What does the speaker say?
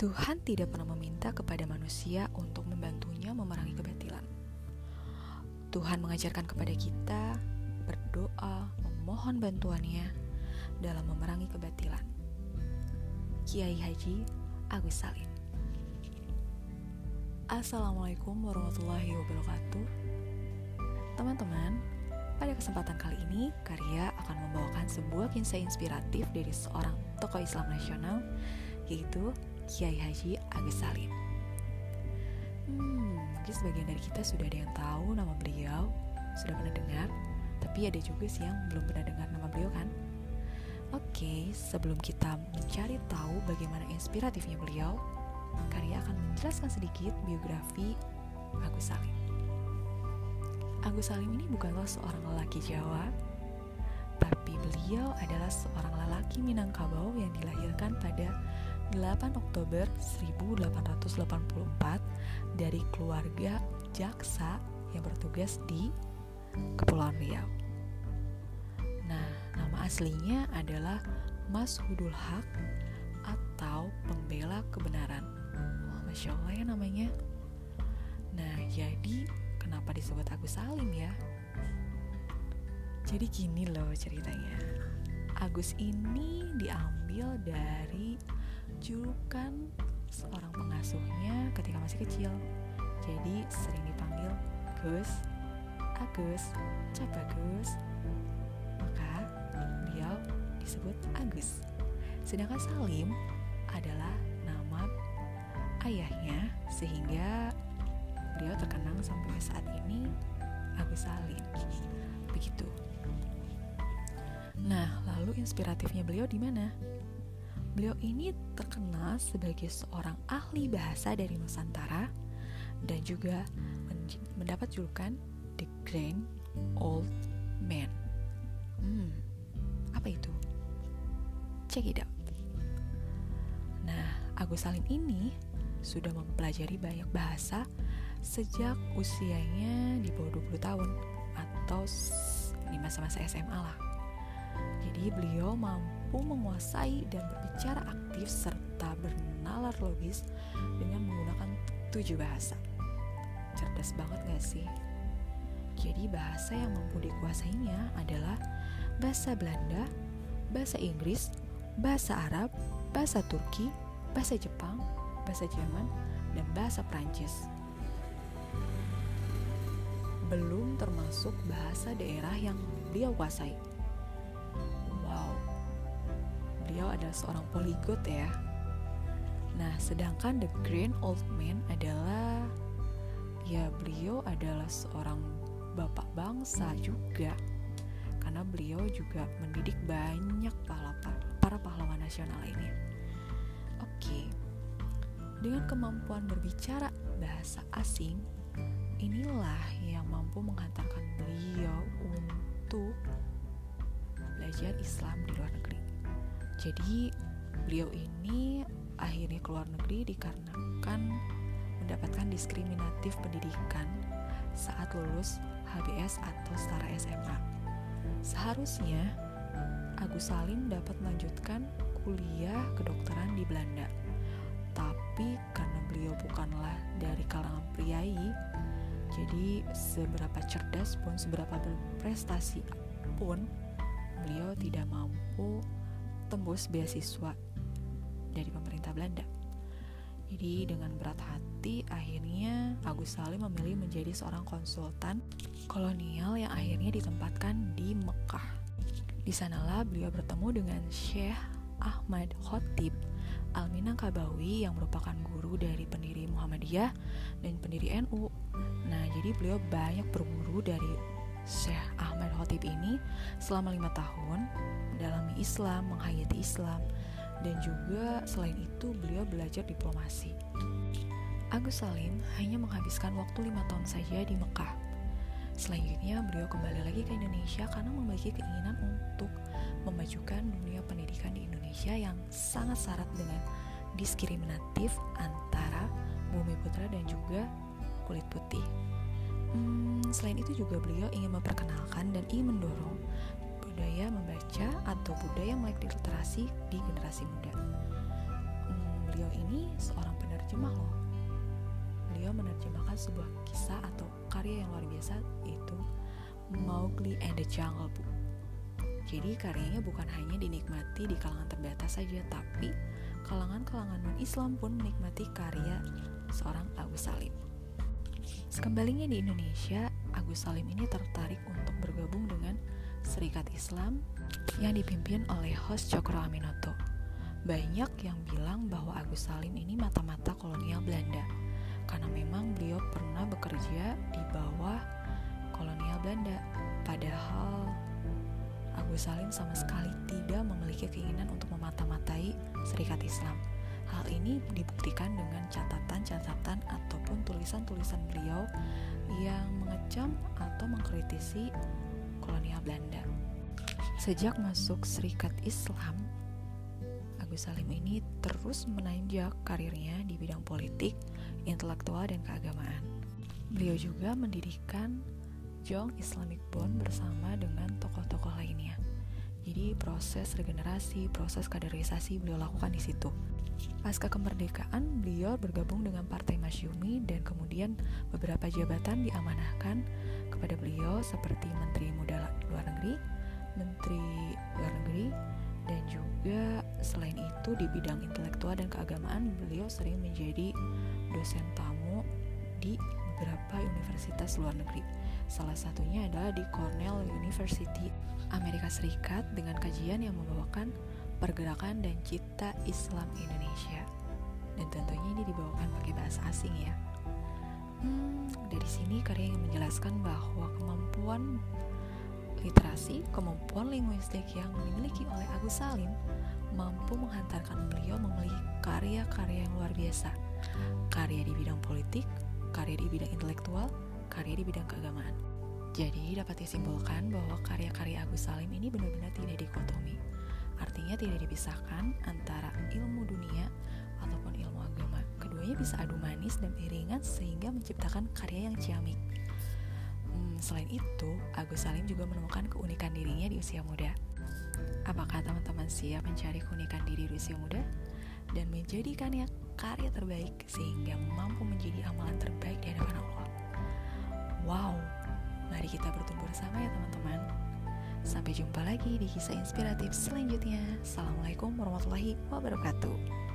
Tuhan tidak pernah meminta kepada manusia untuk membantunya memerangi kebatilan. Tuhan mengajarkan kepada kita berdoa, memohon bantuannya dalam memerangi kebatilan. Kiai Haji Agus Salim Assalamualaikum warahmatullahi wabarakatuh Teman-teman, pada kesempatan kali ini, Karya akan membawakan sebuah kisah inspiratif dari seorang tokoh Islam nasional, yaitu Kiai Haji Agus Salim. Hmm, mungkin sebagian dari kita sudah ada yang tahu nama beliau, sudah pernah dengar, tapi ada juga sih yang belum pernah dengar nama beliau kan? Oke, sebelum kita mencari tahu bagaimana inspiratifnya beliau, Karya akan menjelaskan sedikit biografi Agus Salim. Agus Salim ini bukanlah seorang lelaki Jawa, tapi beliau adalah seorang lelaki Minangkabau yang dilahirkan pada 8 Oktober 1884 dari keluarga jaksa yang bertugas di Kepulauan Riau. Nah, nama aslinya adalah Mas Hudul Haq atau pembela kebenaran. Oh, Masya Allah ya namanya. Nah, jadi kenapa disebut Agus Salim ya? Jadi gini loh ceritanya. Agus ini diambil dari julukan seorang pengasuhnya ketika masih kecil. Jadi sering dipanggil Gus, Agus, Cap Agus. Maka beliau disebut Agus. Sedangkan Salim adalah nama ayahnya sehingga beliau terkenang sampai saat ini Agus Salim. Begitu. Nah, lalu inspiratifnya beliau di mana? Beliau ini terkenal sebagai seorang ahli bahasa dari Nusantara dan juga mendapat julukan The Grand Old Man. Hmm, apa itu? Check it. Nah, Agus Salim ini sudah mempelajari banyak bahasa sejak usianya di bawah 20 tahun atau di masa-masa SMA lah. Jadi beliau mampu menguasai dan berbicara aktif serta bernalar logis dengan menggunakan tujuh bahasa. Cerdas banget gak sih? Jadi bahasa yang mampu dikuasainya adalah bahasa Belanda, bahasa Inggris, bahasa Arab, bahasa Turki, bahasa Jepang, bahasa Jerman, dan bahasa Prancis. Belum termasuk bahasa daerah yang beliau kuasai. Wow, beliau adalah seorang poligot ya. Nah, sedangkan The Grand Old Man adalah ya beliau adalah seorang bapak bangsa juga karena beliau juga mendidik banyak pahlawan para pahlawan nasional lainnya. Oke, dengan kemampuan berbicara bahasa asing, inilah yang mampu menghantarkan beliau belajar Islam di luar negeri. Jadi, beliau ini akhirnya keluar negeri dikarenakan mendapatkan diskriminatif pendidikan saat lulus HBS atau setara SMA. Seharusnya Agus Salim dapat melanjutkan kuliah kedokteran di Belanda. Tapi karena beliau bukanlah dari kalangan priai, jadi seberapa cerdas pun, seberapa berprestasi pun, beliau tidak mampu tembus beasiswa dari pemerintah Belanda. Jadi dengan berat hati akhirnya Agus Salim memilih menjadi seorang konsultan kolonial yang akhirnya ditempatkan di Mekah. Di sanalah beliau bertemu dengan Syekh Ahmad Khotib Al-Minangkabawi yang merupakan guru dari pendiri Muhammadiyah dan pendiri NU. Nah, jadi beliau banyak berguru dari Khotib ini selama lima tahun dalam Islam, menghayati Islam, dan juga selain itu beliau belajar diplomasi. Agus Salim hanya menghabiskan waktu lima tahun saja di Mekah. Selanjutnya beliau kembali lagi ke Indonesia karena memiliki keinginan untuk memajukan dunia pendidikan di Indonesia yang sangat syarat dengan diskriminatif antara bumi putra dan juga kulit putih. Selain itu juga beliau ingin memperkenalkan dan ingin mendorong budaya membaca atau budaya melek literasi di generasi muda. Hmm, beliau ini seorang penerjemah loh. Beliau menerjemahkan sebuah kisah atau karya yang luar biasa yaitu Mowgli and the Jungle Book. Jadi karyanya bukan hanya dinikmati di kalangan terbatas saja, tapi kalangan-kalangan non-Islam pun menikmati karya seorang Agus Salim. Sekembalinya di Indonesia, Agus Salim ini tertarik untuk bergabung dengan Serikat Islam yang dipimpin oleh host Cokro Aminoto. Banyak yang bilang bahwa Agus Salim ini mata-mata kolonial Belanda karena memang beliau pernah bekerja di bawah kolonial Belanda. Padahal Agus Salim sama sekali tidak memiliki keinginan untuk memata-matai Serikat Islam. Hal ini dibuktikan dengan catatan-catatan ataupun tulisan-tulisan beliau yang mengecam atau mengkritisi kolonial Belanda. Sejak masuk Serikat Islam, Agus Salim ini terus menanjak karirnya di bidang politik, intelektual, dan keagamaan. Beliau juga mendirikan Jong Islamic Bond bersama dengan tokoh-tokoh lainnya. Jadi proses regenerasi, proses kaderisasi beliau lakukan di situ. Pasca kemerdekaan, beliau bergabung dengan Partai Masyumi dan kemudian beberapa jabatan diamanahkan kepada beliau seperti Menteri Muda Luar Negeri, Menteri Luar Negeri, dan juga selain itu di bidang intelektual dan keagamaan beliau sering menjadi dosen tamu di beberapa universitas luar negeri. Salah satunya adalah di Cornell University Amerika Serikat dengan kajian yang membawakan pergerakan dan cita Islam Indonesia. Dan tentunya ini dibawakan pakai bahasa asing ya. Hmm, dari sini karya yang menjelaskan bahwa kemampuan literasi, kemampuan linguistik yang dimiliki oleh Agus Salim mampu menghantarkan beliau memiliki karya-karya yang luar biasa. Karya di bidang politik, karya di bidang intelektual, karya di bidang keagamaan. Jadi dapat disimpulkan bahwa karya-karya Agus Salim ini benar-benar tidak dikotomi. Artinya tidak dipisahkan antara ilmu dunia ataupun ilmu agama. Keduanya bisa adu manis dan iringan sehingga menciptakan karya yang ciamik. Hmm, selain itu, Agus Salim juga menemukan keunikan dirinya di usia muda. Apakah teman-teman siap mencari keunikan diri di usia muda dan menjadikannya karya terbaik sehingga mampu menjadi amalan terbaik Allah? Wow, Mari kita bertumbuh bersama ya teman-teman. Sampai jumpa lagi di kisah inspiratif selanjutnya. Assalamualaikum warahmatullahi wabarakatuh.